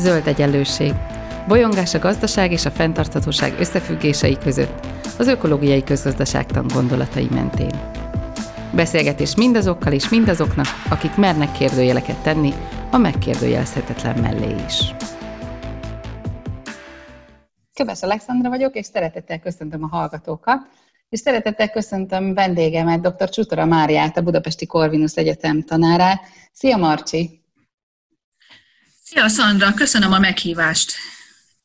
Zöld egyenlőség. Bolyongás a gazdaság és a fenntarthatóság összefüggései között, az ökológiai közgazdaságtan gondolatai mentén. Beszélgetés mindazokkal és mindazoknak, akik mernek kérdőjeleket tenni, a megkérdőjelezhetetlen mellé is. Köves Alexandra vagyok, és szeretettel köszöntöm a hallgatókat, és szeretettel köszöntöm vendégemet, dr. Csutora Máriát, a Budapesti Corvinus Egyetem tanárát. Szia Marcsi! Szia Szandra, köszönöm a meghívást!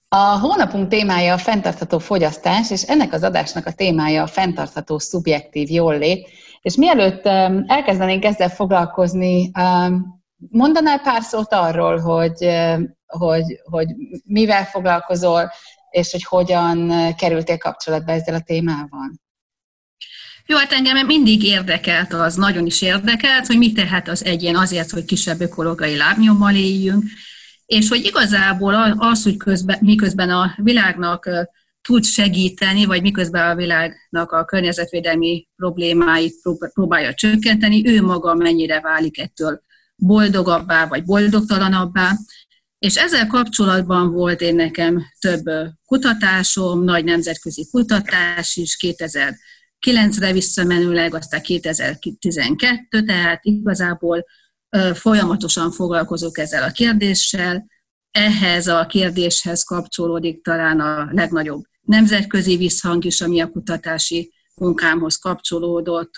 A hónapunk témája a fenntartható fogyasztás, és ennek az adásnak a témája a fenntartható szubjektív jólét. És mielőtt elkezdenénk ezzel foglalkozni, mondanál pár szót arról, hogy, hogy, hogy mivel foglalkozol, és hogy hogyan kerültél kapcsolatba ezzel a témával? Jó, hát engem mindig érdekelt az, nagyon is érdekelt, hogy mit tehet az egyén azért, hogy kisebb ökológiai lábnyommal éljünk, és hogy igazából az, hogy közben, miközben a világnak tud segíteni, vagy miközben a világnak a környezetvédelmi problémáit próbálja csökkenteni, ő maga mennyire válik ettől boldogabbá, vagy boldogtalanabbá. És ezzel kapcsolatban volt én nekem több kutatásom, nagy nemzetközi kutatás is 2009-re visszamenőleg, aztán 2012, tehát igazából folyamatosan foglalkozok ezzel a kérdéssel. Ehhez a kérdéshez kapcsolódik talán a legnagyobb nemzetközi visszhang is, ami a kutatási munkámhoz kapcsolódott,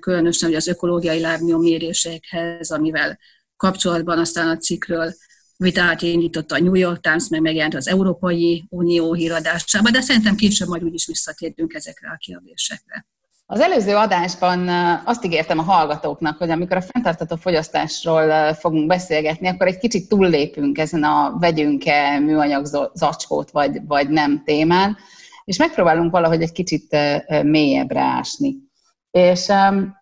különösen az ökológiai lábnyommérésekhez, amivel kapcsolatban aztán a cikkről vitát indított a New York Times, meg megjelent az Európai Unió híradásában, de szerintem később majd úgyis visszatérünk ezekre a kérdésekre. Az előző adásban azt ígértem a hallgatóknak, hogy amikor a fenntartató fogyasztásról fogunk beszélgetni, akkor egy kicsit túllépünk ezen a vegyünk-e műanyag zacskót, vagy, vagy nem témán, és megpróbálunk valahogy egy kicsit mélyebbre ásni. És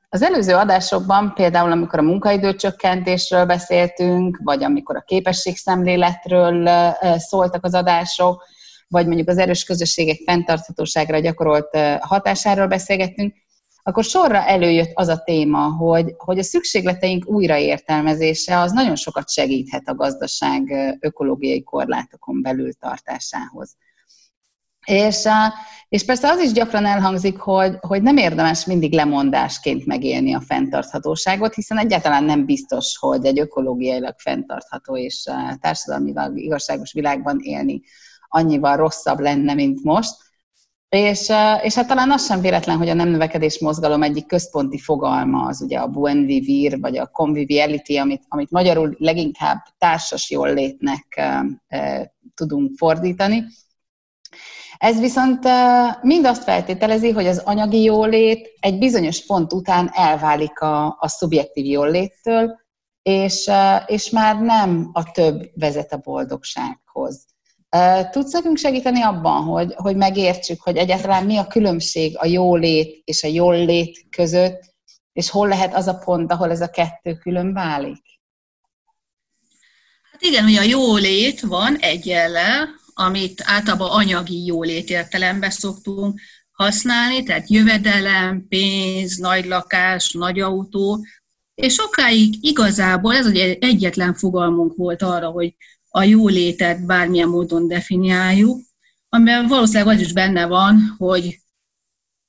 az előző adásokban, például amikor a munkaidőcsökkentésről beszéltünk, vagy amikor a képességszemléletről szóltak az adások, vagy mondjuk az erős közösségek fenntarthatóságra gyakorolt hatásáról beszélgettünk, akkor sorra előjött az a téma, hogy, hogy a szükségleteink újraértelmezése az nagyon sokat segíthet a gazdaság ökológiai korlátokon belül tartásához. És, és persze az is gyakran elhangzik, hogy, hogy nem érdemes mindig lemondásként megélni a fenntarthatóságot, hiszen egyáltalán nem biztos, hogy egy ökológiailag fenntartható és társadalmilag igazságos világban élni annyival rosszabb lenne, mint most. És, és hát talán az sem véletlen, hogy a nem növekedés mozgalom egyik központi fogalma az ugye a buen vivir, vagy a conviviality, amit, amit magyarul leginkább társas jól létnek e, e, tudunk fordítani. Ez viszont mind azt feltételezi, hogy az anyagi jólét egy bizonyos pont után elválik a, a szubjektív jóléttől, és, és már nem a több vezet a boldogsághoz. Tudsz nekünk segíteni abban, hogy, hogy megértsük, hogy egyáltalán mi a különbség a jólét és a jól lét között, és hol lehet az a pont, ahol ez a kettő külön válik? Hát igen, hogy a jólét van egyellel, amit általában anyagi jólét értelemben szoktunk használni, tehát jövedelem, pénz, nagy lakás, nagy autó, és sokáig igazából ez egy egyetlen fogalmunk volt arra, hogy a jólétet bármilyen módon definiáljuk, amiben valószínűleg az is benne van, hogy,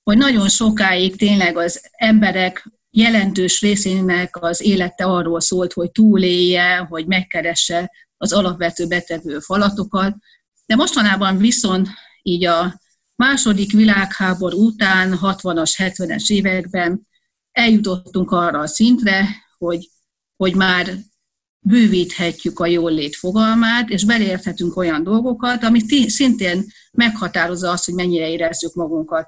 hogy nagyon sokáig tényleg az emberek jelentős részének az élete arról szólt, hogy túlélje, hogy megkeresse az alapvető betevő falatokat, de mostanában viszont így a második világháború után, 60-as, 70-es években eljutottunk arra a szintre, hogy, hogy már bővíthetjük a jólét fogalmát, és beleérthetünk olyan dolgokat, ami szintén meghatározza azt, hogy mennyire érezzük magunkat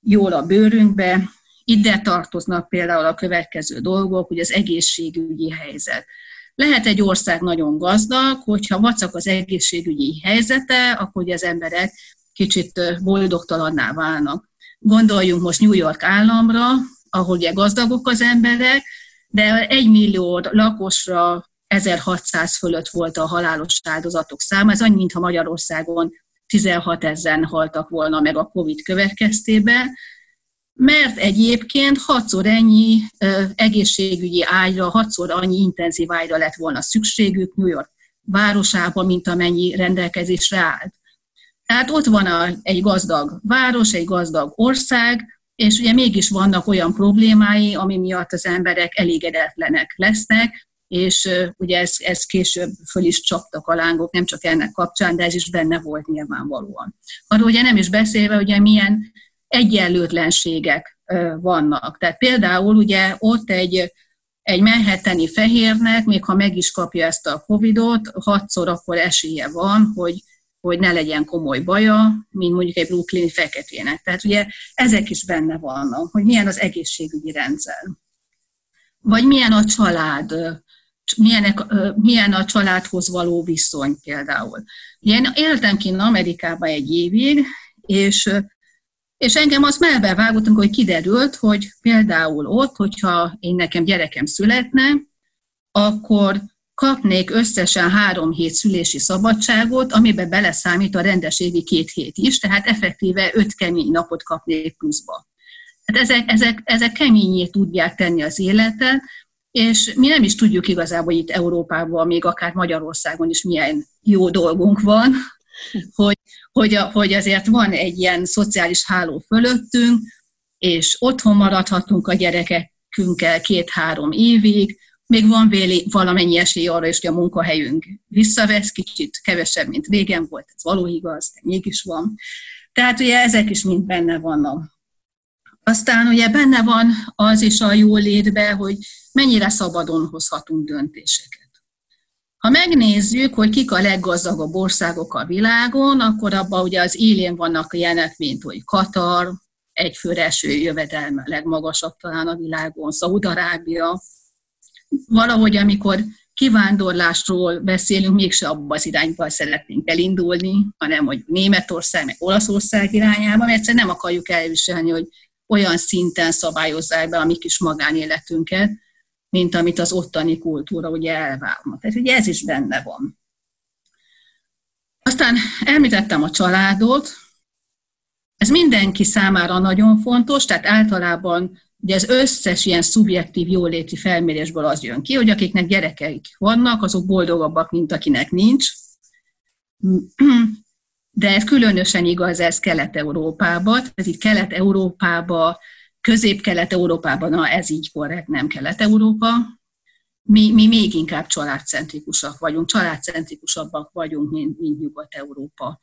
jól a bőrünkbe. Ide tartoznak például a következő dolgok, hogy az egészségügyi helyzet. Lehet egy ország nagyon gazdag, hogyha vacak az egészségügyi helyzete, akkor az emberek kicsit boldogtalanná válnak. Gondoljunk most New York államra, ahol ugye gazdagok az emberek, de egy millió lakosra 1600 fölött volt a halálos áldozatok száma. Ez annyi, mintha Magyarországon 16 ezeren haltak volna meg a COVID következtében, mert egyébként hatszor ennyi egészségügyi ágyra, hatszor annyi intenzív ágyra lett volna szükségük, New York városában, mint amennyi rendelkezésre állt. Tehát ott van a, egy gazdag város, egy gazdag ország, és ugye mégis vannak olyan problémái, ami miatt az emberek elégedetlenek lesznek, és ugye ez, ez később föl is csaptak a lángok, nem csak ennek kapcsán, de ez is benne volt nyilvánvalóan. Arról ugye nem is beszélve, ugye milyen egyenlőtlenségek vannak. Tehát például ugye ott egy, egy menheteni fehérnek, még ha meg is kapja ezt a Covidot, hatszor akkor esélye van, hogy, hogy ne legyen komoly baja, mint mondjuk egy brooklyni feketének. Tehát ugye ezek is benne vannak, hogy milyen az egészségügyi rendszer. Vagy milyen a család, milyen, milyen a családhoz való viszony például. Én éltem kint Amerikában egy évig, és és engem az melbevágottunk, hogy kiderült, hogy például ott, hogyha én nekem gyerekem születne, akkor kapnék összesen három hét szülési szabadságot, amiben beleszámít a rendes évi két hét is, tehát effektíve öt kemény napot kapnék pluszba. Tehát ezek, ezek, ezek keményé tudják tenni az életet, és mi nem is tudjuk igazából itt Európában, még akár Magyarországon is milyen jó dolgunk van, hogy, hogy, a, hogy azért van egy ilyen szociális háló fölöttünk, és otthon maradhatunk a gyerekekünkkel két-három évig, még van véli, valamennyi esély arra is, hogy a munkahelyünk visszavesz, kicsit kevesebb, mint régen volt, ez való igaz, de mégis van. Tehát ugye ezek is mind benne vannak. Aztán ugye benne van az is a jólétbe, hogy mennyire szabadon hozhatunk döntéseket. Ha megnézzük, hogy kik a leggazdagabb országok a világon, akkor abban ugye az élén vannak ilyenek, mint hogy Katar, egyfőre eső jövedelme legmagasabb talán a világon, Szaúd-Arábia. Valahogy amikor kivándorlásról beszélünk, mégse abba az irányba szeretnénk elindulni, hanem hogy Németország, meg Olaszország irányába, mert egyszerűen nem akarjuk elviselni, hogy olyan szinten szabályozzák be a mi kis magánéletünket, mint amit az ottani kultúra ugye elvárna. Tehát ugye ez is benne van. Aztán említettem a családot, ez mindenki számára nagyon fontos, tehát általában ugye az összes ilyen szubjektív jóléti felmérésből az jön ki, hogy akiknek gyerekeik vannak, azok boldogabbak, mint akinek nincs. De ez különösen igaz ez Kelet-Európában, tehát itt Kelet-Európában Közép-Kelet-Európában, na ez így korrekt, nem Kelet-Európa, mi, mi még inkább családcentrikusak vagyunk, családcentrikusabbak vagyunk, mint, mint Nyugat-Európa,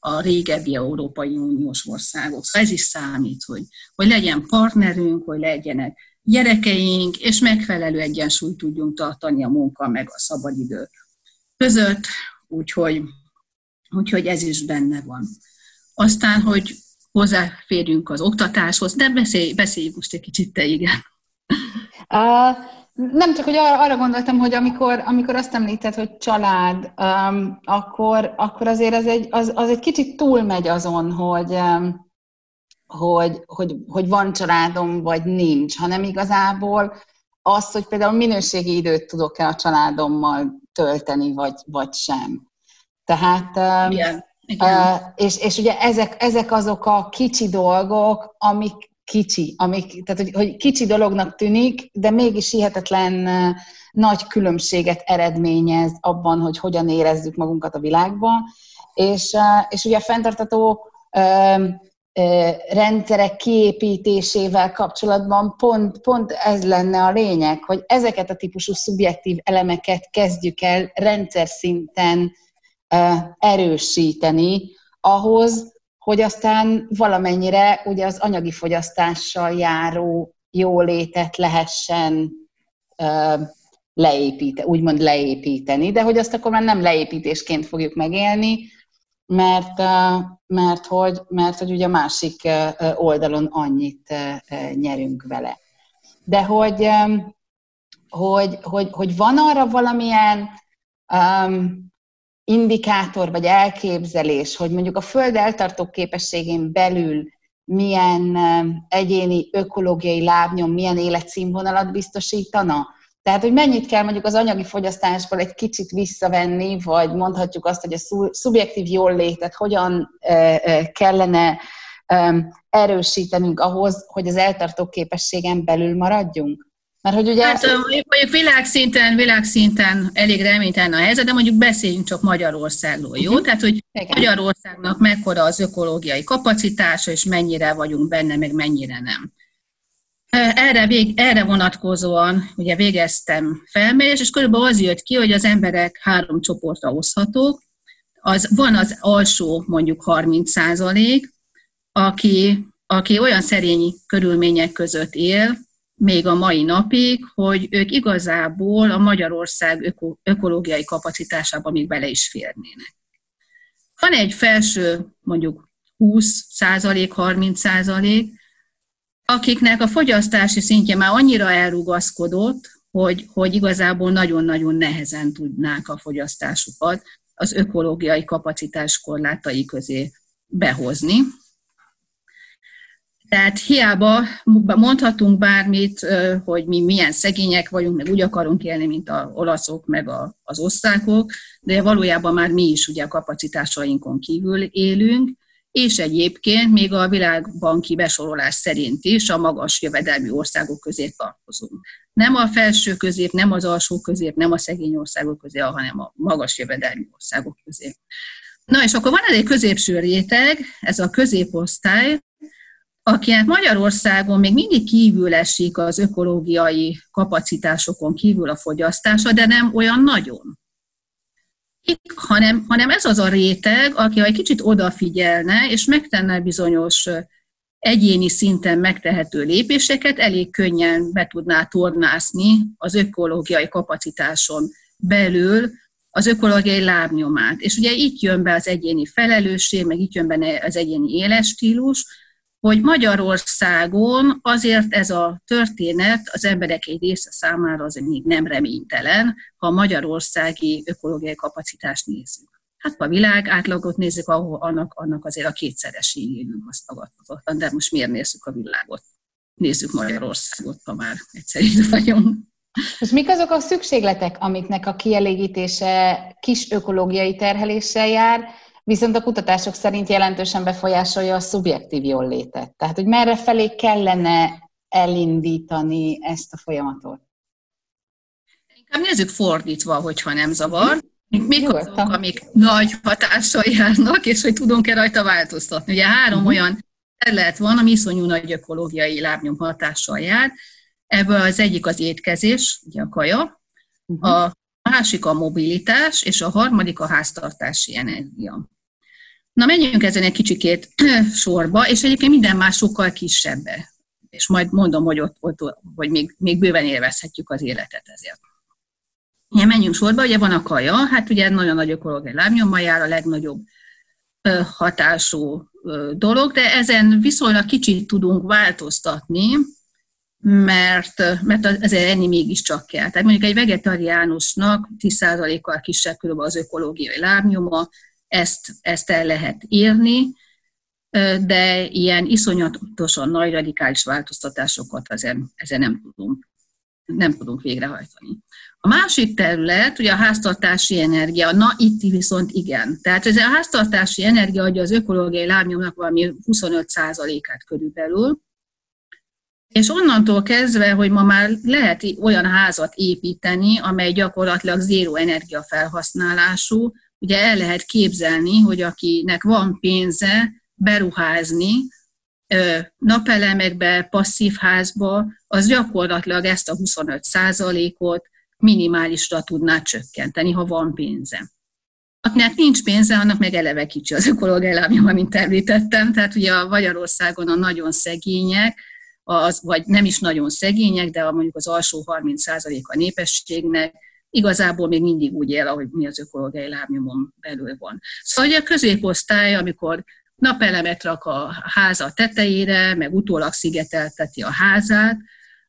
a régebbi Európai Uniós országok. Szóval ez is számít, hogy, hogy legyen partnerünk, hogy legyenek gyerekeink, és megfelelő egyensúlyt tudjunk tartani a munka meg a szabadidő között, úgyhogy, úgyhogy ez is benne van. Aztán, hogy hozzáférjünk az oktatáshoz, de beszélj, beszélj most egy kicsit te, igen. Uh, nem csak, hogy arra, arra gondoltam, hogy amikor, amikor azt említed, hogy család, um, akkor, akkor azért az egy, az, az egy kicsit túlmegy azon, hogy, um, hogy, hogy, hogy van családom, vagy nincs, hanem igazából az, hogy például minőségi időt tudok-e a családommal tölteni, vagy, vagy sem. Tehát um, És, és ugye ezek, ezek azok a kicsi dolgok, amik kicsi, amik, tehát hogy, hogy kicsi dolognak tűnik, de mégis hihetetlen nagy különbséget eredményez abban, hogy hogyan érezzük magunkat a világban. És, és ugye a fenntartató rendszerek kiépítésével kapcsolatban pont, pont ez lenne a lényeg, hogy ezeket a típusú szubjektív elemeket kezdjük el rendszer szinten erősíteni ahhoz, hogy aztán valamennyire ugye az anyagi fogyasztással járó jólétet lehessen leépíteni, úgymond leépíteni, de hogy azt akkor már nem leépítésként fogjuk megélni, mert, mert, hogy, mert hogy ugye a másik oldalon annyit nyerünk vele. De hogy, hogy, hogy, hogy van arra valamilyen um, indikátor vagy elképzelés, hogy mondjuk a Föld eltartó képességén belül milyen egyéni ökológiai lábnyom, milyen életszínvonalat biztosítana? Tehát, hogy mennyit kell mondjuk az anyagi fogyasztásból egy kicsit visszavenni, vagy mondhatjuk azt, hogy a szubjektív jól létet hogyan kellene erősítenünk ahhoz, hogy az eltartó képességen belül maradjunk? Mert hogy ugye hát, mondjuk világszinten, világszinten elég reménytelen a helyzet, de mondjuk beszéljünk csak Magyarországról, jó? Uh-huh. Tehát, hogy Igen. Magyarországnak mekkora az ökológiai kapacitása, és mennyire vagyunk benne, meg mennyire nem. Erre, vég, erre vonatkozóan ugye végeztem felmérés, és körülbelül az jött ki, hogy az emberek három csoportra oszthatók. Az, van az alsó mondjuk 30 százalék, aki, aki olyan szerény körülmények között él, még a mai napig, hogy ők igazából a Magyarország öko, ökológiai kapacitásába még bele is férnének. Van egy felső, mondjuk 20 százalék, 30 százalék, akiknek a fogyasztási szintje már annyira elrugaszkodott, hogy, hogy igazából nagyon-nagyon nehezen tudnák a fogyasztásukat az ökológiai kapacitás korlátai közé behozni. Tehát hiába mondhatunk bármit, hogy mi milyen szegények vagyunk, meg úgy akarunk élni, mint az olaszok, meg az osztrákok, de valójában már mi is ugye a kapacitásainkon kívül élünk, és egyébként még a világbanki besorolás szerint is a magas jövedelmi országok közé tartozunk. Nem a felső közép, nem az alsó közép, nem a szegény országok közé, hanem a magas jövedelmi országok közé. Na és akkor van egy középső réteg, ez a középosztály, akinek Magyarországon még mindig kívül esik az ökológiai kapacitásokon kívül a fogyasztása, de nem olyan nagyon. Hanem, hanem ez az a réteg, aki ha egy kicsit odafigyelne, és megtenne bizonyos egyéni szinten megtehető lépéseket, elég könnyen be tudná tornászni az ökológiai kapacitáson belül az ökológiai lábnyomát. És ugye itt jön be az egyéni felelősség, meg itt jön be az egyéni életstílus, hogy Magyarországon azért ez a történet az emberek egy része számára az még nem reménytelen, ha a magyarországi ökológiai kapacitást nézzük. Hát a világ átlagot nézzük, ahol annak, annak azért a kétszereségében azt tagadhatatlan, de most miért nézzük a világot? Nézzük Magyarországot, ha már egyszer itt vagyunk. És mik azok a szükségletek, amiknek a kielégítése kis ökológiai terheléssel jár, viszont a kutatások szerint jelentősen befolyásolja a szubjektív létet. Tehát, hogy merre felé kellene elindítani ezt a folyamatot? Inkább nézzük fordítva, hogyha nem zavar. Mik azok, amik nagy hatással járnak, és hogy tudunk-e rajta változtatni. Ugye három uh-huh. olyan terület van, ami iszonyú nagy ökológiai lábnyom hatással jár. Ebből az egyik az étkezés, ugye a kaja, uh-huh. a másik a mobilitás, és a harmadik a háztartási energia. Na, menjünk ezen egy kicsikét sorba, és egyébként minden más sokkal kisebb. És majd mondom, hogy ott, ott hogy még, még bőven élvezhetjük az életet ezért. Ja, menjünk sorba, ugye van a kaja, hát ugye nagyon nagy ökológiai lábnyommal jár, a legnagyobb hatású dolog, de ezen viszonylag kicsit tudunk változtatni, mert, mert ezért enni mégiscsak kell. Tehát mondjuk egy vegetáriánusnak 10%-kal kisebb körülbelül az ökológiai lábnyoma, ezt, ezt el lehet írni, de ilyen iszonyatosan nagy radikális változtatásokat ezen, ezen nem tudunk nem tudunk végrehajtani. A másik terület, ugye a háztartási energia, na itt viszont igen. Tehát ez a háztartási energia adja az ökológiai lábnyomnak valami 25%-át körülbelül, és onnantól kezdve, hogy ma már lehet olyan házat építeni, amely gyakorlatilag zéró energiafelhasználású, ugye el lehet képzelni, hogy akinek van pénze beruházni napelemekbe, passzív házba, az gyakorlatilag ezt a 25 ot minimálisra tudná csökkenteni, ha van pénze. Akinek nincs pénze, annak meg eleve kicsi az ökológiai lábnyom, mint említettem. Tehát ugye a Magyarországon a nagyon szegények, az, vagy nem is nagyon szegények, de a, mondjuk az alsó 30% a népességnek igazából még mindig úgy él, ahogy mi az ökológiai lábnyomon belül van. Szóval a középosztály, amikor napelemet rak a háza tetejére, meg utólag szigetelteti a házát,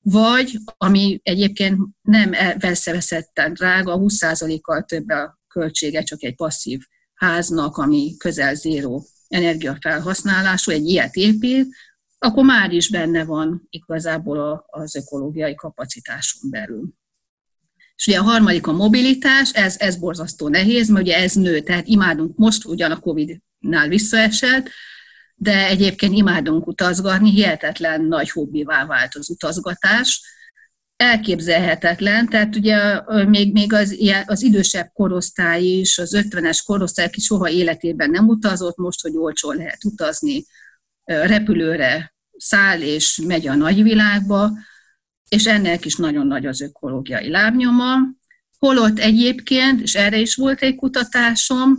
vagy, ami egyébként nem veszeveszetten drága, 20%-kal több a költsége csak egy passzív háznak, ami közel zéró energiafelhasználású, egy ilyet épít, akkor már is benne van igazából az ökológiai kapacitáson belül. És ugye a harmadik a mobilitás, ez, ez borzasztó nehéz, mert ugye ez nő, tehát imádunk most, ugyan a Covid-nál visszaesett, de egyébként imádunk utazgatni, hihetetlen nagy hobbivá vált az utazgatás. elképzelhetetlen, tehát ugye még, még az, az idősebb korosztály is, az 50-es korosztály, aki soha életében nem utazott, most, hogy olcsó lehet utazni, repülőre száll és megy a nagyvilágba, és ennek is nagyon nagy az ökológiai lábnyoma. Holott egyébként, és erre is volt egy kutatásom,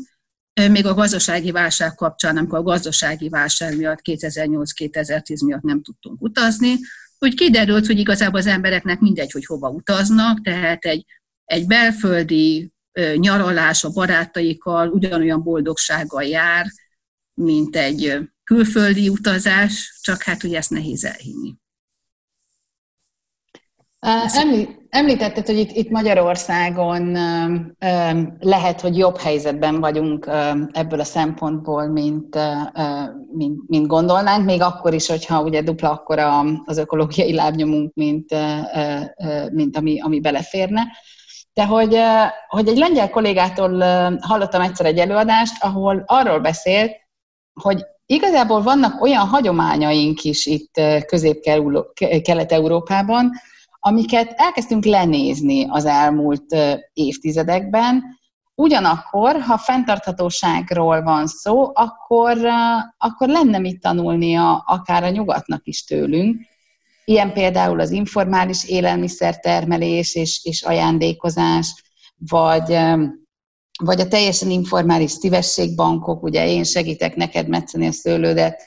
még a gazdasági válság kapcsán, amikor a gazdasági válság miatt 2008-2010 miatt nem tudtunk utazni, hogy kiderült, hogy igazából az embereknek mindegy, hogy hova utaznak, tehát egy, egy belföldi nyaralás a barátaikkal ugyanolyan boldogsággal jár, mint egy külföldi utazás, csak hát ugye ezt nehéz elhinni. Említetted, hogy itt, itt Magyarországon lehet, hogy jobb helyzetben vagyunk ebből a szempontból, mint, mint, mint gondolnánk, még akkor is, hogyha ugye dupla akkora az ökológiai lábnyomunk, mint, mint ami, ami beleférne. De hogy, hogy egy lengyel kollégától hallottam egyszer egy előadást, ahol arról beszélt, hogy igazából vannak olyan hagyományaink is itt közép-kelet-európában, amiket elkezdtünk lenézni az elmúlt évtizedekben. Ugyanakkor, ha fenntarthatóságról van szó, akkor, akkor lenne mit tanulnia akár a nyugatnak is tőlünk. Ilyen például az informális élelmiszertermelés és, és ajándékozás, vagy, vagy a teljesen informális szívességbankok, ugye én segítek neked metszeni a szőlődet,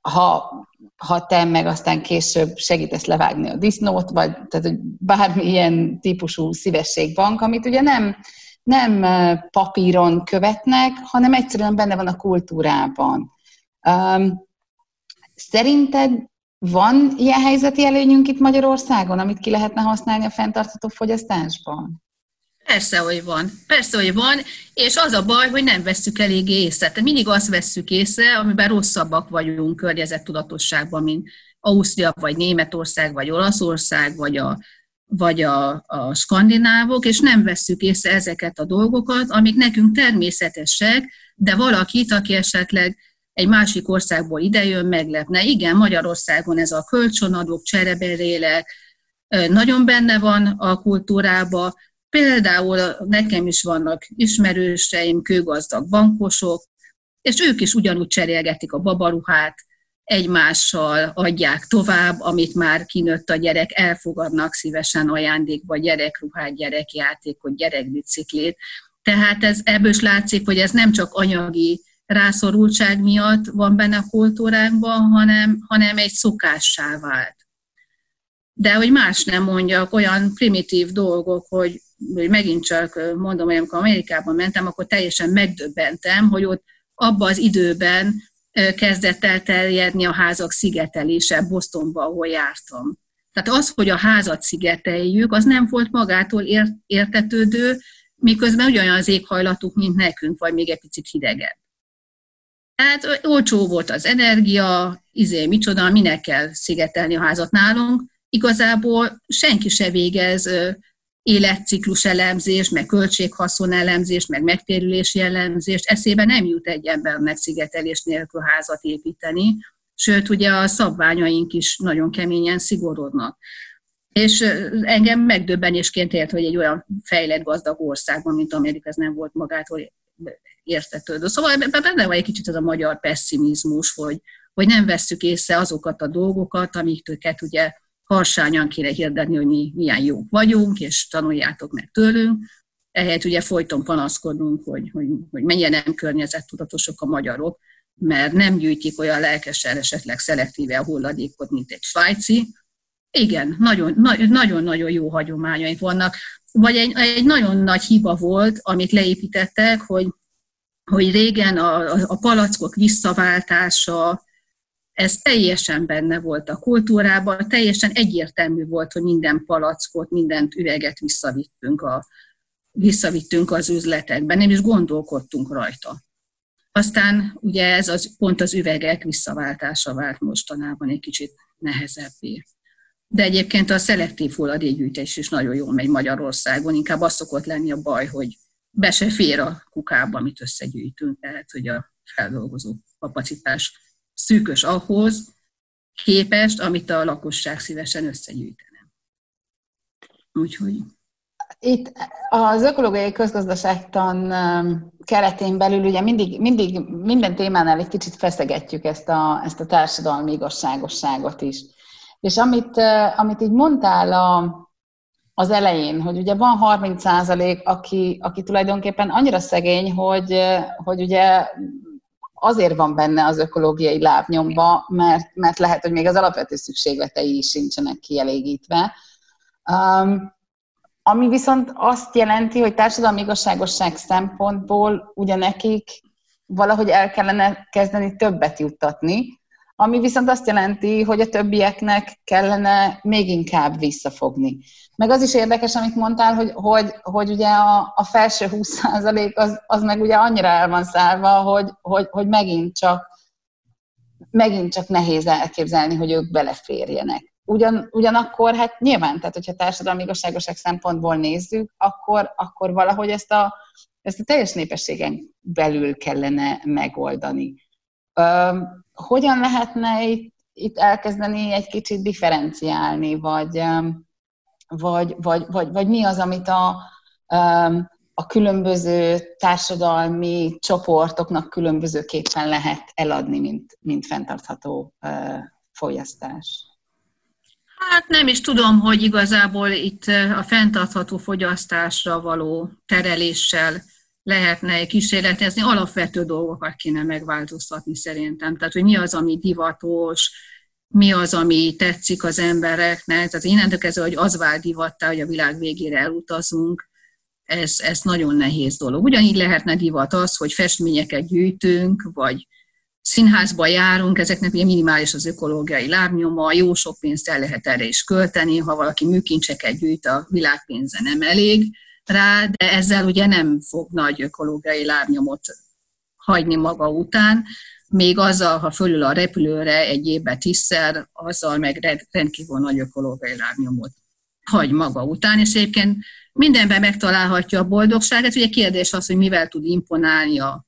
ha ha te meg aztán később segítesz levágni a disznót, vagy tehát, hogy bármilyen típusú szívességbank, amit ugye nem, nem papíron követnek, hanem egyszerűen benne van a kultúrában. Um, szerinted van ilyen helyzeti előnyünk itt Magyarországon, amit ki lehetne használni a fenntartható fogyasztásban? Persze, hogy van. Persze, hogy van, és az a baj, hogy nem vesszük elég észre. Tehát mindig azt vesszük észre, amiben rosszabbak vagyunk környezettudatosságban, mint Ausztria, vagy Németország, vagy Olaszország, vagy a, vagy a, a skandinávok, és nem vesszük észre ezeket a dolgokat, amik nekünk természetesek, de valakit, aki esetleg egy másik országból idejön, meglepne. Igen, Magyarországon ez a kölcsönadók, csereberélek nagyon benne van a kultúrába, Például nekem is vannak ismerőseim, kőgazdag bankosok, és ők is ugyanúgy cserélgetik a babaruhát, egymással adják tovább, amit már kinőtt a gyerek, elfogadnak szívesen ajándékba gyerekruhát, gyerekjátékot, gyerekbiciklét. Tehát ez, ebből is látszik, hogy ez nem csak anyagi rászorultság miatt van benne a kultúránkban, hanem, hanem egy szokássá vált. De hogy más nem mondjak, olyan primitív dolgok, hogy hogy megint csak mondom, hogy amikor Amerikában mentem, akkor teljesen megdöbbentem, hogy ott abban az időben kezdett el terjedni a házak szigetelése Bostonba, ahol jártam. Tehát az, hogy a házat szigeteljük, az nem volt magától értetődő, miközben ugyanolyan az éghajlatuk, mint nekünk, vagy még egy picit hidegebb. Tehát olcsó volt az energia, izé, micsoda, minek kell szigetelni a házat nálunk. Igazából senki se végez életciklus elemzés, meg költséghaszon elemzés, meg megtérülési elemzés, eszébe nem jut egy embernek szigetelés nélkül házat építeni, sőt, ugye a szabványaink is nagyon keményen szigorodnak. És engem megdöbbenésként ért, hogy egy olyan fejlett gazdag országban, mint Amerika, ez nem volt magától értetődő. Szóval benne van egy kicsit az a magyar pessimizmus, hogy, hogy nem vesszük észre azokat a dolgokat, amiket ugye harsányan kéne hirdetni, hogy mi milyen jók vagyunk, és tanuljátok meg tőlünk. Ehelyett ugye folyton panaszkodunk, hogy, hogy, hogy mennyire nem környezettudatosok a magyarok, mert nem gyűjtik olyan lelkesen, esetleg szelektíve a hulladékot, mint egy svájci. Igen, nagyon-nagyon jó hagyományaink vannak. Vagy egy, egy nagyon nagy hiba volt, amit leépítettek, hogy, hogy régen a, a palackok visszaváltása, ez teljesen benne volt a kultúrában, teljesen egyértelmű volt, hogy minden palackot, minden üveget visszavittünk, a, visszavittünk az üzletekben, nem is gondolkodtunk rajta. Aztán ugye ez az, pont az üvegek visszaváltása vált mostanában egy kicsit nehezebbé. De egyébként a szelektív hulladékgyűjtés is nagyon jól megy Magyarországon, inkább az szokott lenni a baj, hogy be se fér a kukába, amit összegyűjtünk, tehát hogy a feldolgozó kapacitás szűkös ahhoz képest, amit a lakosság szívesen összegyűjtene. Úgyhogy... Itt az ökológiai közgazdaságtan keretén belül ugye mindig, mindig minden témánál egy kicsit feszegetjük ezt a, ezt a társadalmi igazságosságot is. És amit, amit így mondtál a, az elején, hogy ugye van 30 százalék, aki, aki tulajdonképpen annyira szegény, hogy, hogy ugye azért van benne az ökológiai lábnyomba, mert, mert lehet, hogy még az alapvető szükségletei is sincsenek kielégítve. Um, ami viszont azt jelenti, hogy társadalmi igazságosság szempontból ugye nekik valahogy el kellene kezdeni többet juttatni, ami viszont azt jelenti, hogy a többieknek kellene még inkább visszafogni. Meg az is érdekes, amit mondtál, hogy, hogy, hogy ugye a, a felső 20% az, az meg ugye annyira el van szállva, hogy, hogy, hogy megint csak megint csak nehéz elképzelni, hogy ők beleférjenek. Ugyan, ugyanakkor, hát nyilván, tehát hogyha társadalmi igazságoság szempontból nézzük, akkor, akkor valahogy ezt a, ezt a teljes népességen belül kellene megoldani. Hogyan lehetne itt, itt elkezdeni egy kicsit differenciálni, vagy, vagy, vagy, vagy, vagy mi az, amit a, a különböző társadalmi csoportoknak különbözőképpen lehet eladni, mint, mint fenntartható fogyasztás? Hát nem is tudom, hogy igazából itt a fenntartható fogyasztásra való tereléssel lehetne kísérletezni, alapvető dolgokat kéne megváltoztatni szerintem. Tehát, hogy mi az, ami divatos, mi az, ami tetszik az embereknek. Tehát innentől kezdve, hogy az vált divattá, hogy a világ végére elutazunk, ez, ez nagyon nehéz dolog. Ugyanígy lehetne divat az, hogy festményeket gyűjtünk, vagy színházba járunk, ezeknek ugye minimális az ökológiai lábnyoma, jó sok pénzt el lehet erre is költeni, ha valaki műkincseket gyűjt, a világpénze nem elég rá, de ezzel ugye nem fog nagy ökológiai lábnyomot hagyni maga után, még azzal, ha fölül a repülőre egy évbe tízszer, azzal meg rendkívül nagy ökológiai lábnyomot hagy maga után, és egyébként mindenben megtalálhatja a boldogságát. Ugye kérdés az, hogy mivel tud imponálni a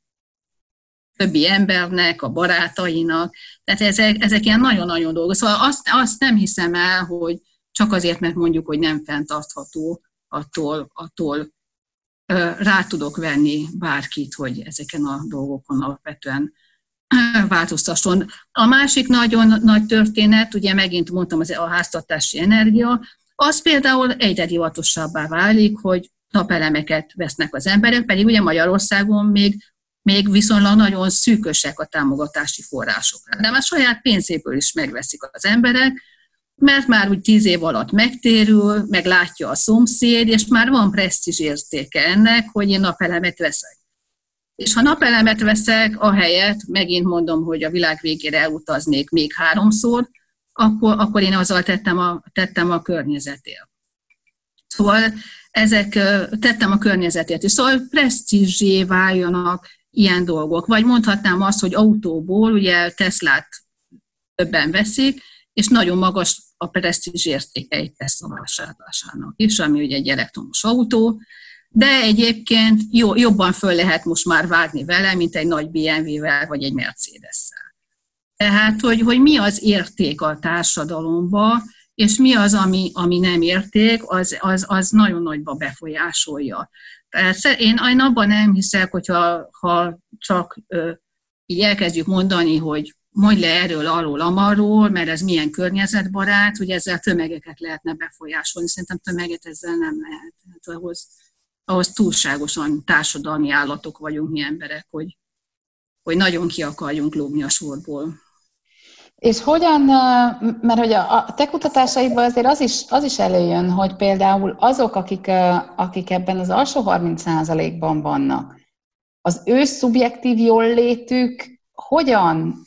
többi embernek, a barátainak. Tehát ezek, ezek ilyen nagyon-nagyon dolgok. Szóval azt, azt nem hiszem el, hogy csak azért, mert mondjuk, hogy nem fenntartható, attól, attól rá tudok venni bárkit, hogy ezeken a dolgokon alapvetően változtasson. A másik nagyon nagy történet, ugye megint mondtam, az a háztartási energia, az például egyre divatosabbá válik, hogy napelemeket vesznek az emberek, pedig ugye Magyarországon még, még viszonylag nagyon szűkösek a támogatási források. De már saját pénzéből is megveszik az emberek, mert már úgy tíz év alatt megtérül, meg látja a szomszéd, és már van presztízs értéke ennek, hogy én napelemet veszek. És ha napelemet veszek, ahelyett, megint mondom, hogy a világ végére elutaznék még háromszor, akkor, akkor én azzal tettem a, tettem a környezetért. Szóval ezek tettem a környezetért, és szóval presztízsé váljanak ilyen dolgok. Vagy mondhatnám azt, hogy autóból, ugye Teslát többen veszik, és nagyon magas a presztízs értéke egy Tesla vásárlásának is, ami ugye egy elektromos autó, de egyébként jó, jobban föl lehet most már vágni vele, mint egy nagy BMW-vel vagy egy Mercedes-szel. Tehát, hogy, hogy mi az érték a társadalomba, és mi az, ami, ami nem érték, az, az, az nagyon nagyba befolyásolja. Tehát én, én abban nem hiszek, hogyha ha csak ö, így elkezdjük mondani, hogy mondj le erről, arról, amarról, mert ez milyen környezetbarát, hogy ezzel tömegeket lehetne befolyásolni. Szerintem tömeget ezzel nem lehet. Hát ahhoz, ahhoz túlságosan társadalmi állatok vagyunk mi emberek, hogy, hogy nagyon ki akarjunk lógni a sorból. És hogyan, mert hogy a te kutatásaidban azért az is, az is előjön, hogy például azok, akik, akik ebben az alsó 30%-ban vannak, az ő szubjektív jól létük hogyan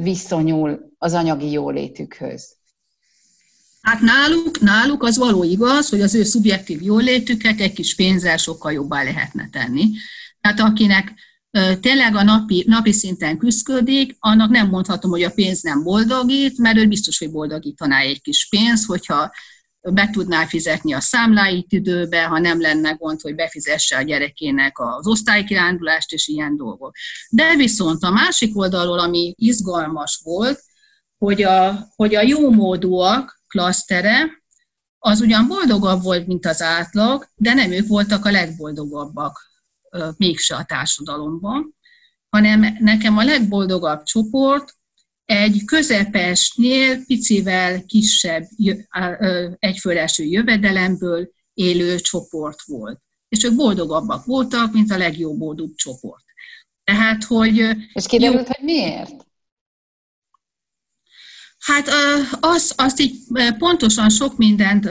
viszonyul az anyagi jólétükhöz? Hát náluk, náluk az való igaz, hogy az ő szubjektív jólétüket egy kis pénzzel sokkal jobbá lehetne tenni. Tehát akinek tényleg a napi, napi szinten küzdködik, annak nem mondhatom, hogy a pénz nem boldogít, mert ő biztos, hogy boldogítaná egy kis pénz, hogyha be tudná fizetni a számláit időbe, ha nem lenne gond, hogy befizesse a gyerekének az osztálykirándulást és ilyen dolgok. De viszont a másik oldalról, ami izgalmas volt, hogy a, hogy a jó módúak klasztere, az ugyan boldogabb volt, mint az átlag, de nem ők voltak a legboldogabbak mégse a társadalomban, hanem nekem a legboldogabb csoport egy közepesnél picivel kisebb egyföleső jövedelemből élő csoport volt. És ők boldogabbak voltak, mint a legjobb boldog csoport. Tehát, hogy... És kiderült, jó, hogy miért? Hát az, azt így pontosan sok mindent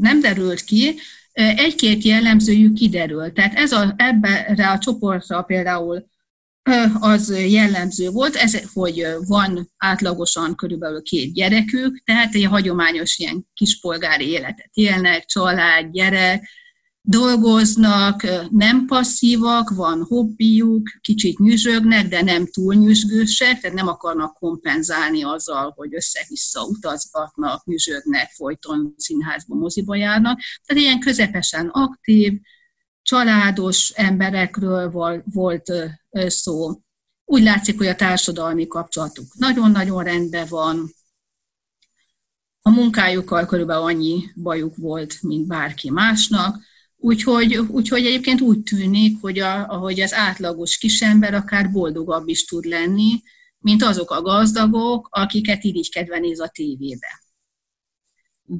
nem derült ki, egy-két jellemzőjük kiderült. Tehát ez a, ebbe a csoportra például az jellemző volt, ez, hogy van átlagosan körülbelül két gyerekük, tehát egy hagyományos ilyen kispolgári életet élnek, család, gyerek, dolgoznak, nem passzívak, van hobbiuk, kicsit nyüzsögnek, de nem túl nyüzsgősek, tehát nem akarnak kompenzálni azzal, hogy össze-vissza utazgatnak, nyüzsögnek, folyton színházba, moziba járnak. Tehát ilyen közepesen aktív, családos emberekről volt szó. Úgy látszik, hogy a társadalmi kapcsolatuk nagyon-nagyon rendben van. A munkájukkal körülbelül annyi bajuk volt, mint bárki másnak Úgyhogy, úgyhogy egyébként úgy tűnik, hogy a, ahogy az átlagos kisember akár boldogabb is tud lenni, mint azok a gazdagok, akiket irigykedve néz a tévébe.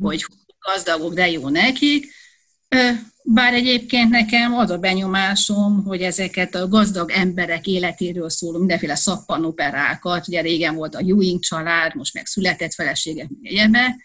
Hogy gazdagok, de jó nekik. Bár egyébként nekem az a benyomásom, hogy ezeket a gazdag emberek életéről szóló mindenféle szappanoperákat, ugye régen volt a Ewing család, most meg született feleségek, egyebek,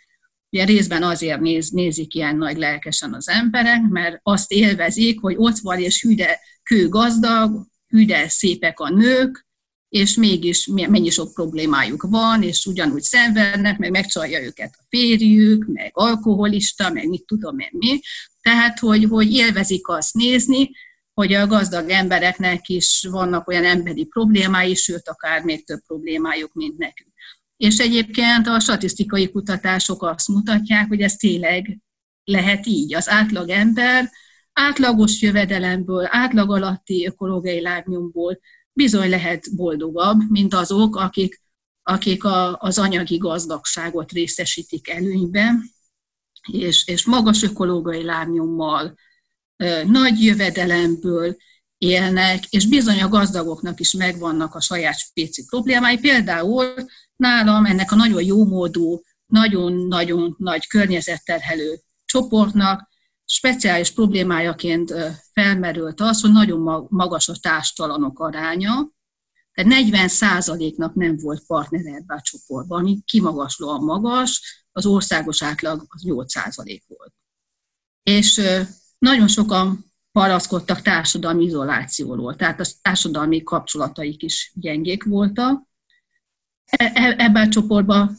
Ugye részben azért néz, nézik ilyen nagy lelkesen az emberek, mert azt élvezik, hogy ott van, és hüde kő gazdag, hüde szépek a nők, és mégis mennyi sok problémájuk van, és ugyanúgy szenvednek, meg megcsalja őket a férjük, meg alkoholista, meg mit tudom én mi. Tehát, hogy, hogy élvezik azt nézni, hogy a gazdag embereknek is vannak olyan emberi problémái, sőt, akár még több problémájuk, mint nekünk. És egyébként a statisztikai kutatások azt mutatják, hogy ez tényleg lehet így. Az átlag ember átlagos jövedelemből, átlag alatti ökológiai lábnyomból bizony lehet boldogabb, mint azok, akik, akik a, az anyagi gazdagságot részesítik előnyben, és, és magas ökológiai lábnyommal, nagy jövedelemből élnek, és bizony a gazdagoknak is megvannak a saját spéci problémái. Például nálam ennek a nagyon jómódú, nagyon-nagyon nagy környezetterhelő csoportnak speciális problémájaként felmerült az, hogy nagyon magas a társtalanok aránya, tehát 40% nak nem volt partner ebben a csoportban, ami kimagaslóan magas, az országos átlag az 8% volt. És nagyon sokan paraszkodtak társadalmi izolációról, tehát a társadalmi kapcsolataik is gyengék voltak, E, e, ebben a csoportban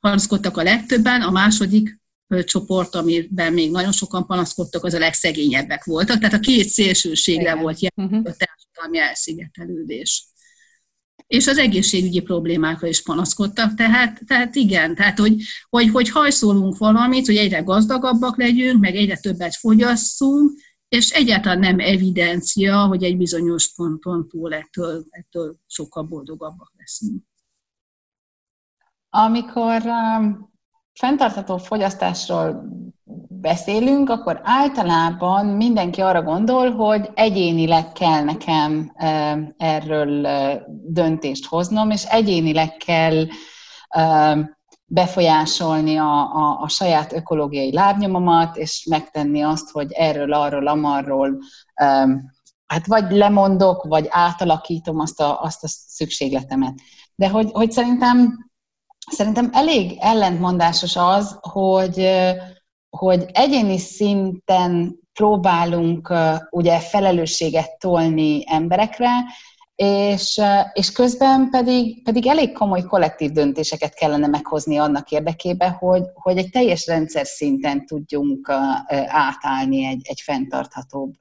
panaszkodtak a legtöbben, a második csoport, amiben még nagyon sokan panaszkodtak, az a legszegényebbek voltak. Tehát a két szélsőségre Igen. volt jelentő uh-huh. a társadalmi elszigetelődés. És az egészségügyi problémákra is panaszkodtak, tehát, tehát igen, tehát hogy, hogy, hogy hajszolunk valamit, hogy egyre gazdagabbak legyünk, meg egyre többet fogyasszunk, és egyáltalán nem evidencia, hogy egy bizonyos ponton túl ettől, ettől sokkal boldogabbak leszünk. Amikor um, fenntartható fogyasztásról beszélünk, akkor általában mindenki arra gondol, hogy egyénileg kell nekem erről döntést hoznom, és egyénileg kell befolyásolni a, a, a saját ökológiai lábnyomomat, és megtenni azt, hogy erről, arról, amarról hát vagy lemondok, vagy átalakítom azt a, azt a szükségletemet. De hogy, hogy szerintem Szerintem elég ellentmondásos az, hogy, hogy egyéni szinten próbálunk ugye felelősséget tolni emberekre, és, és közben pedig, pedig elég komoly kollektív döntéseket kellene meghozni annak érdekében, hogy, hogy egy teljes rendszer szinten tudjunk átállni egy, egy fenntarthatóbb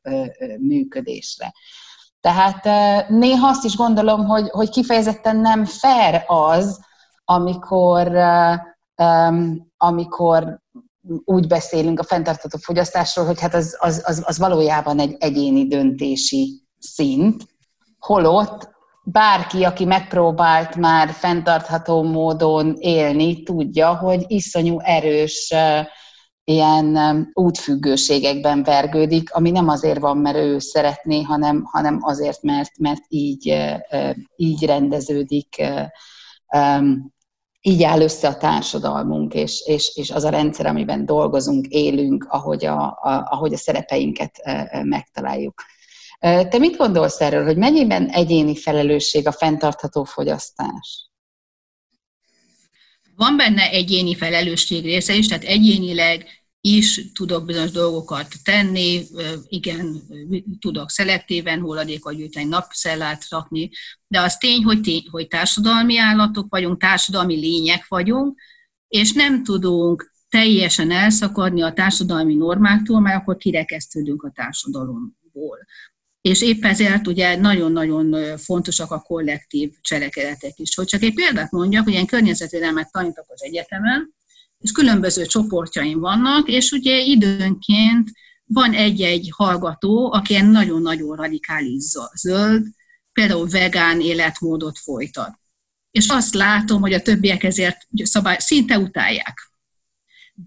működésre. Tehát néha azt is gondolom, hogy, hogy kifejezetten nem fair az, amikor, amikor úgy beszélünk a fenntartható fogyasztásról, hogy hát az, az, az, az valójában egy egyéni döntési szint, holott bárki, aki megpróbált már fenntartható módon élni, tudja, hogy iszonyú erős ilyen útfüggőségekben vergődik, ami nem azért van, mert ő szeretné, hanem, hanem azért, mert, mert így, így rendeződik, így áll össze a társadalmunk, és, és, és az a rendszer, amiben dolgozunk, élünk, ahogy a, a, ahogy a szerepeinket megtaláljuk. Te mit gondolsz erről, hogy mennyiben egyéni felelősség a fenntartható fogyasztás? Van benne egyéni felelősség része is, tehát egyénileg is tudok bizonyos dolgokat tenni, igen, tudok szelektíven hulladékot gyűjteni, napszellát rakni, de az tény, hogy, tény, hogy társadalmi állatok vagyunk, társadalmi lények vagyunk, és nem tudunk teljesen elszakadni a társadalmi normáktól, mert akkor kirekesztődünk a társadalomból. És épp ezért ugye nagyon-nagyon fontosak a kollektív cselekedetek is. Hogy csak egy példát mondjak, hogy ilyen környezetvédelmet tanítok az egyetemen, és különböző csoportjaim vannak, és ugye időnként van egy-egy hallgató, aki nagyon-nagyon radikális zöld, például vegán életmódot folytat. És azt látom, hogy a többiek ezért szabály, szinte utálják.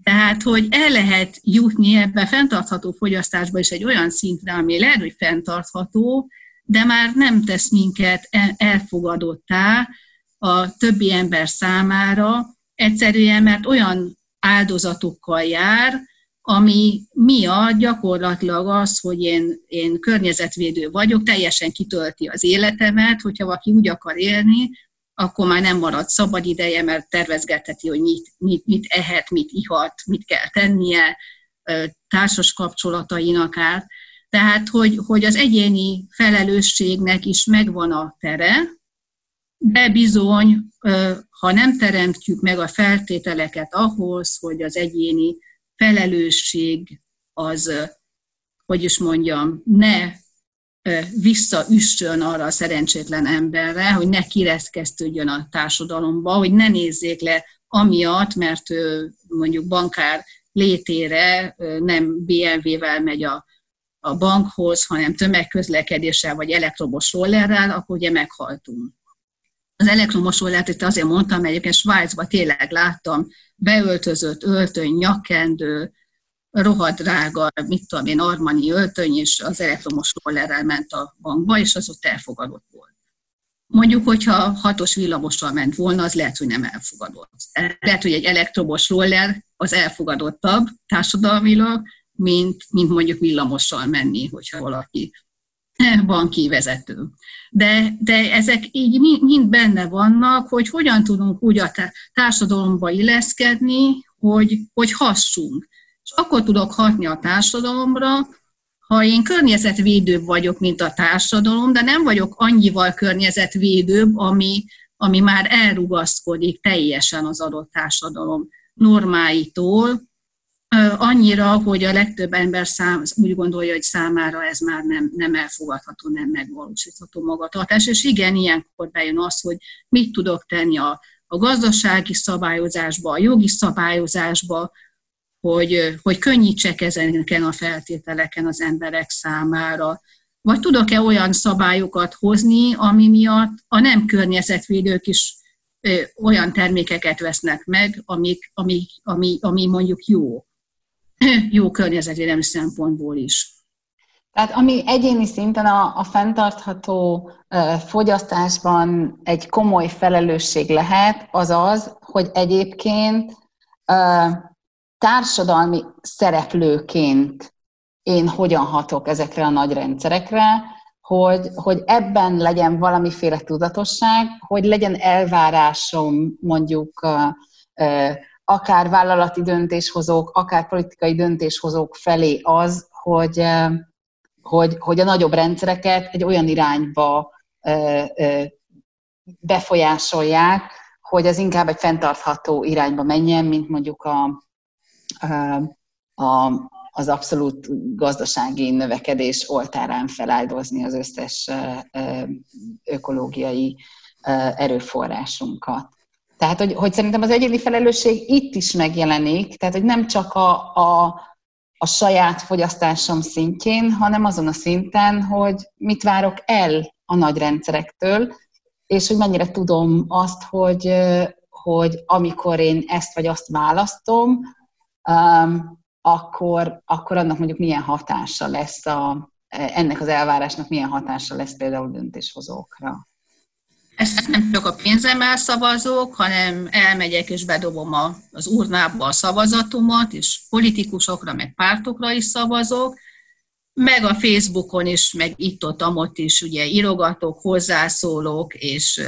Tehát, hogy el lehet jutni ebbe fenntartható fogyasztásba is egy olyan szintre, ami lehet, hogy fenntartható, de már nem tesz minket elfogadottá a többi ember számára, egyszerűen, mert olyan áldozatokkal jár, ami miatt gyakorlatilag az, hogy én, én környezetvédő vagyok, teljesen kitölti az életemet, hogyha valaki úgy akar élni, akkor már nem marad szabad ideje, mert tervezgetheti, hogy mit, mit, mit ehet, mit ihat, mit kell tennie, társas kapcsolatainak át. Tehát, hogy, hogy az egyéni felelősségnek is megvan a tere, de bizony, ha nem teremtjük meg a feltételeket ahhoz, hogy az egyéni felelősség az, hogy is mondjam, ne visszaüssön arra a szerencsétlen emberre, hogy ne kireszkeztődjön a társadalomba, hogy ne nézzék le amiatt, mert mondjuk bankár létére nem BMW-vel megy a, a bankhoz, hanem tömegközlekedéssel vagy elektromos rollerrel, akkor ugye meghaltunk. Az elektromos rollert itt azért mondtam, mert egyébként Svájcban tényleg láttam beöltözött öltöny, nyakkendő, rohadt drága, mit tudom én, Armani öltöny, és az elektromos rollerrel ment a bankba, és az ott elfogadott volt. Mondjuk, hogyha hatos villamossal ment volna, az lehet, hogy nem elfogadott. Lehet, hogy egy elektromos roller az elfogadottabb társadalmilag, mint, mint mondjuk villamossal menni, hogyha valaki banki vezető. De, de ezek így mind benne vannak, hogy hogyan tudunk úgy a társadalomba illeszkedni, hogy, hogy hassunk és akkor tudok hatni a társadalomra, ha én környezetvédőbb vagyok, mint a társadalom, de nem vagyok annyival környezetvédőbb, ami, ami már elrugaszkodik teljesen az adott társadalom normáitól, annyira, hogy a legtöbb ember szám, úgy gondolja, hogy számára ez már nem, nem elfogadható, nem megvalósítható magatartás. És igen, ilyenkor bejön az, hogy mit tudok tenni a, a gazdasági szabályozásba, a jogi szabályozásba, hogy, hogy könnyítsek ezeken a feltételeken az emberek számára. Vagy tudok-e olyan szabályokat hozni, ami miatt a nem környezetvédők is olyan termékeket vesznek meg, amik, ami, ami, ami mondjuk jó, jó környezetvédelmi szempontból is. Tehát ami egyéni szinten a, a fenntartható uh, fogyasztásban egy komoly felelősség lehet, az az, hogy egyébként uh, társadalmi szereplőként én hogyan hatok ezekre a nagy rendszerekre, hogy, hogy ebben legyen valamiféle tudatosság, hogy legyen elvárásom mondjuk akár vállalati döntéshozók, akár politikai döntéshozók felé az, hogy, hogy, hogy a nagyobb rendszereket egy olyan irányba befolyásolják, hogy az inkább egy fenntartható irányba menjen, mint mondjuk a, a, az abszolút gazdasági növekedés oltárán feláldozni az összes ökológiai erőforrásunkat. Tehát, hogy, hogy szerintem az egyéni felelősség itt is megjelenik, tehát, hogy nem csak a, a, a saját fogyasztásom szintjén, hanem azon a szinten, hogy mit várok el a nagy rendszerektől, és hogy mennyire tudom azt, hogy, hogy amikor én ezt vagy azt választom, akkor, akkor annak mondjuk milyen hatása lesz a, ennek az elvárásnak milyen hatása lesz például döntéshozókra. Ezt nem csak a pénzemmel szavazok, hanem elmegyek és bedobom a, az urnába a szavazatomat, és politikusokra, meg pártokra is szavazok, meg a Facebookon is, meg itt-ott, amott is ugye írogatok, hozzászólok, és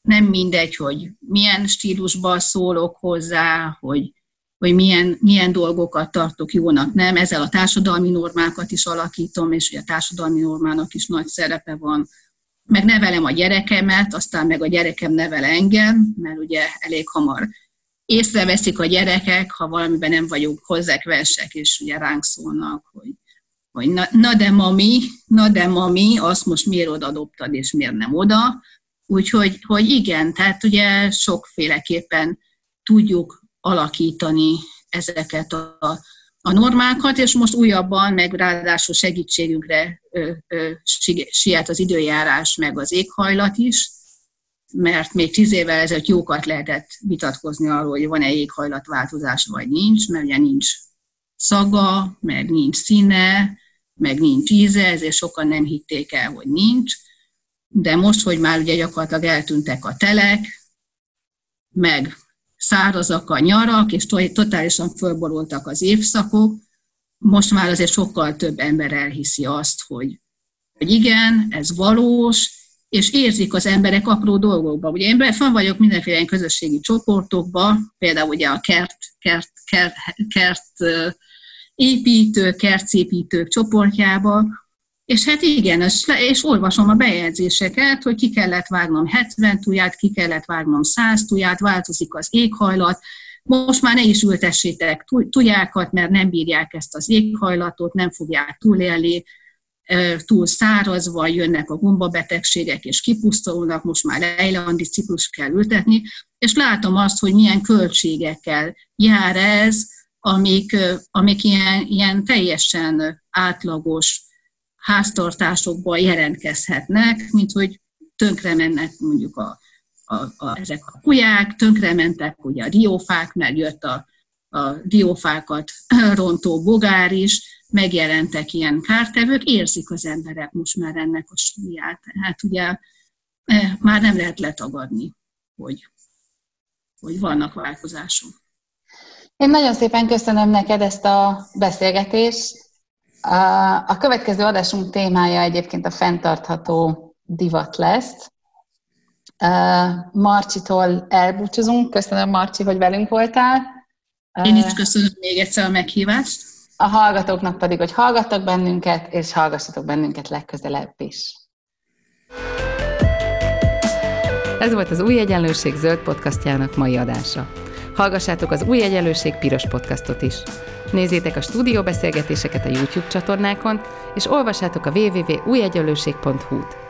nem mindegy, hogy milyen stílusban szólok hozzá, hogy, hogy milyen, milyen dolgokat tartok jónak, nem. Ezzel a társadalmi normákat is alakítom, és ugye a társadalmi normának is nagy szerepe van. Meg nevelem a gyerekemet, aztán meg a gyerekem nevel engem, mert ugye elég hamar észreveszik a gyerekek, ha valamiben nem vagyunk hozzekvesek, és ugye ránk szólnak, hogy, hogy na, na de mami, na de mami, azt most miért oda dobtad, és miért nem oda. Úgyhogy hogy igen, tehát ugye sokféleképpen tudjuk alakítani ezeket a, a normákat, és most újabban, meg ráadásul segítségünkre siet az időjárás, meg az éghajlat is, mert még tíz évvel ezelőtt jókat lehetett vitatkozni arról, hogy van-e éghajlatváltozás, vagy nincs, mert ugye nincs szaga, meg nincs színe, meg nincs íze, ezért sokan nem hitték el, hogy nincs. De most, hogy már ugye gyakorlatilag eltűntek a telek, meg szárazak a nyarak, és totálisan fölborultak az évszakok, most már azért sokkal több ember elhiszi azt, hogy, hogy igen, ez valós, és érzik az emberek apró dolgokba. Ugye én fel vagyok mindenféle közösségi csoportokba, például ugye a kert, kert, kert, kert építők, kertszépítők csoportjába, és hát igen, és olvasom a bejegyzéseket, hogy ki kellett vágnom 70 tuját, ki kellett vágnom 100 tuját, változik az éghajlat, most már ne is ültessétek tujákat, mert nem bírják ezt az éghajlatot, nem fogják túlélni, túl szárazva jönnek a gombabetegségek és kipusztulnak, most már lejlandi ciklus kell ültetni, és látom azt, hogy milyen költségekkel jár ez, amik, amik ilyen, ilyen teljesen átlagos háztartásokban jelentkezhetnek, mint hogy tönkre mennek mondjuk a, a, a, ezek a kuják, tönkre mentek ugye a diófák, mert a, a diófákat rontó bogár is, megjelentek ilyen kártevők, érzik az emberek most már ennek a súlyát. Hát ugye e, már nem lehet letagadni, hogy, hogy vannak változások. Én nagyon szépen köszönöm neked ezt a beszélgetést. A következő adásunk témája egyébként a fenntartható divat lesz. Marcsitól elbúcsúzunk. Köszönöm, Marcsi, hogy velünk voltál. Én is köszönöm még egyszer a meghívást. A hallgatóknak pedig, hogy hallgattak bennünket, és hallgassatok bennünket legközelebb is. Ez volt az Új Egyenlőség zöld podcastjának mai adása. Hallgassátok az Új Egyenlőség piros podcastot is. Nézzétek a stúdióbeszélgetéseket a YouTube csatornákon, és olvassátok a www.újegyenlőség.hu-t.